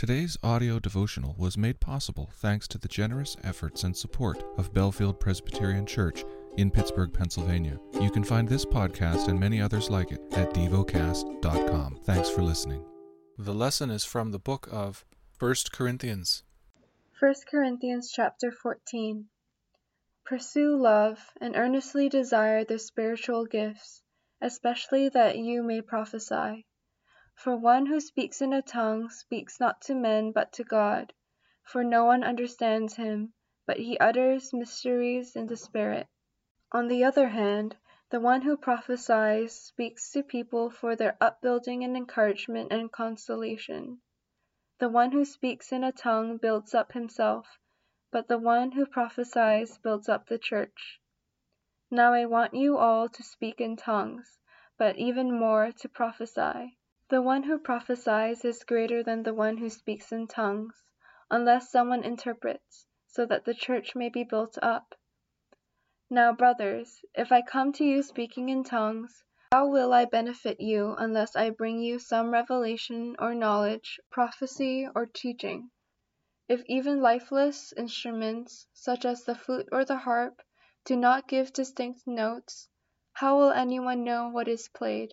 Today's audio devotional was made possible thanks to the generous efforts and support of Bellefield Presbyterian Church in Pittsburgh, Pennsylvania. You can find this podcast and many others like it at devocast.com. Thanks for listening. The lesson is from the book of 1 Corinthians. 1 Corinthians chapter 14 Pursue love and earnestly desire the spiritual gifts, especially that you may prophesy. For one who speaks in a tongue speaks not to men but to God, for no one understands him, but he utters mysteries in the Spirit. On the other hand, the one who prophesies speaks to people for their upbuilding and encouragement and consolation. The one who speaks in a tongue builds up himself, but the one who prophesies builds up the church. Now I want you all to speak in tongues, but even more to prophesy. The one who prophesies is greater than the one who speaks in tongues, unless someone interprets, so that the church may be built up. Now, brothers, if I come to you speaking in tongues, how will I benefit you unless I bring you some revelation or knowledge, prophecy or teaching? If even lifeless instruments, such as the flute or the harp, do not give distinct notes, how will anyone know what is played?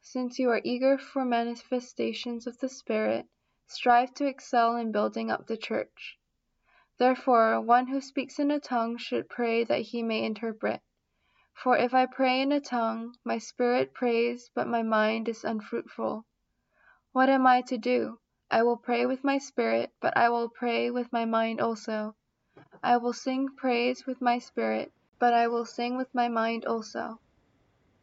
since you are eager for manifestations of the Spirit, strive to excel in building up the church. Therefore, one who speaks in a tongue should pray that he may interpret. For if I pray in a tongue, my spirit prays, but my mind is unfruitful. What am I to do? I will pray with my spirit, but I will pray with my mind also. I will sing praise with my spirit, but I will sing with my mind also.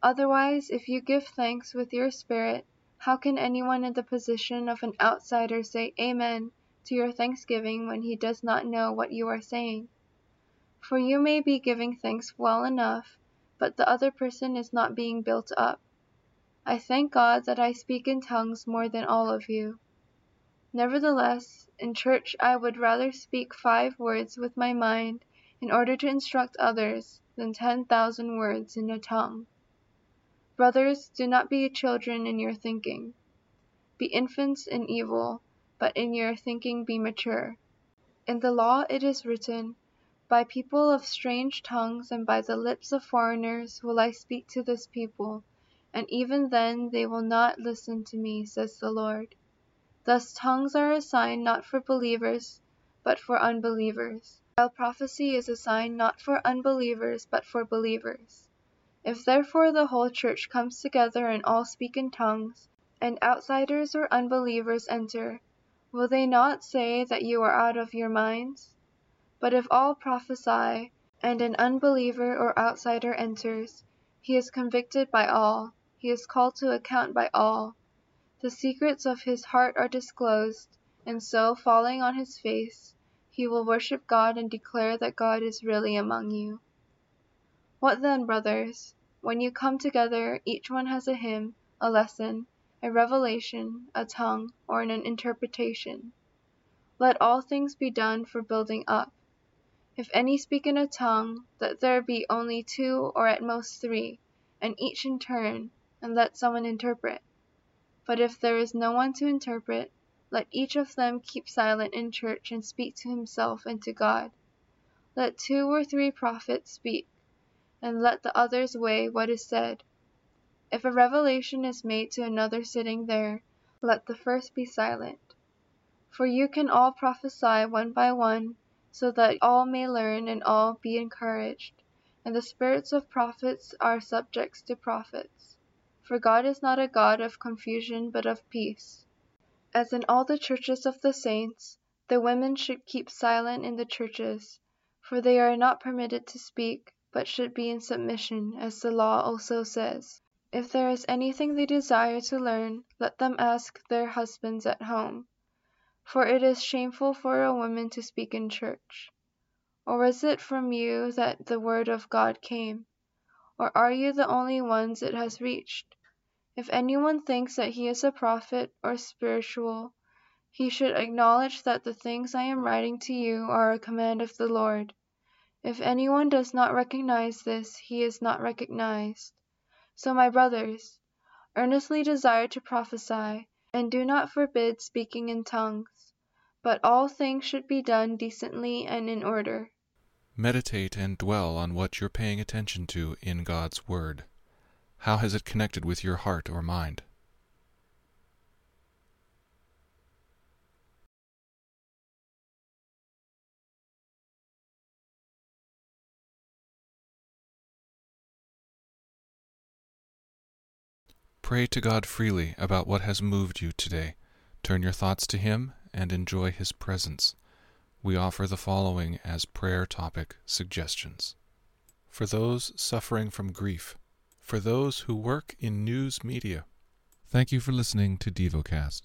Otherwise, if you give thanks with your spirit, how can anyone in the position of an outsider say Amen to your thanksgiving when he does not know what you are saying? For you may be giving thanks well enough, but the other person is not being built up. I thank God that I speak in tongues more than all of you. Nevertheless, in church I would rather speak five words with my mind in order to instruct others than ten thousand words in a tongue. Brothers, do not be children in your thinking. Be infants in evil, but in your thinking be mature. In the law it is written, By people of strange tongues and by the lips of foreigners will I speak to this people, and even then they will not listen to me, says the Lord. Thus tongues are a sign not for believers, but for unbelievers, while prophecy is a sign not for unbelievers, but for believers. If therefore the whole church comes together and all speak in tongues, and outsiders or unbelievers enter, will they not say that you are out of your minds? But if all prophesy, and an unbeliever or outsider enters, he is convicted by all, he is called to account by all. The secrets of his heart are disclosed, and so, falling on his face, he will worship God and declare that God is really among you. What then, brothers? When you come together, each one has a hymn, a lesson, a revelation, a tongue, or an interpretation. Let all things be done for building up. If any speak in a tongue, let there be only two or at most three, and each in turn, and let someone interpret. But if there is no one to interpret, let each of them keep silent in church and speak to himself and to God. Let two or three prophets speak and let the others weigh what is said. If a revelation is made to another sitting there, let the first be silent. For you can all prophesy one by one, so that all may learn and all be encouraged. And the spirits of prophets are subjects to prophets. For God is not a God of confusion but of peace. As in all the churches of the saints, the women should keep silent in the churches, for they are not permitted to speak but should be in submission, as the law also says. If there is anything they desire to learn, let them ask their husbands at home. For it is shameful for a woman to speak in church. Or was it from you that the word of God came? Or are you the only ones it has reached? If anyone thinks that he is a prophet or spiritual, he should acknowledge that the things I am writing to you are a command of the Lord. If anyone does not recognize this, he is not recognized. So, my brothers, earnestly desire to prophesy, and do not forbid speaking in tongues. But all things should be done decently and in order. Meditate and dwell on what you're paying attention to in God's Word. How has it connected with your heart or mind? Pray to God freely about what has moved you today. Turn your thoughts to Him and enjoy His presence we offer the following as prayer topic suggestions. For those suffering from grief, for those who work in news media. Thank you for listening to DevoCast.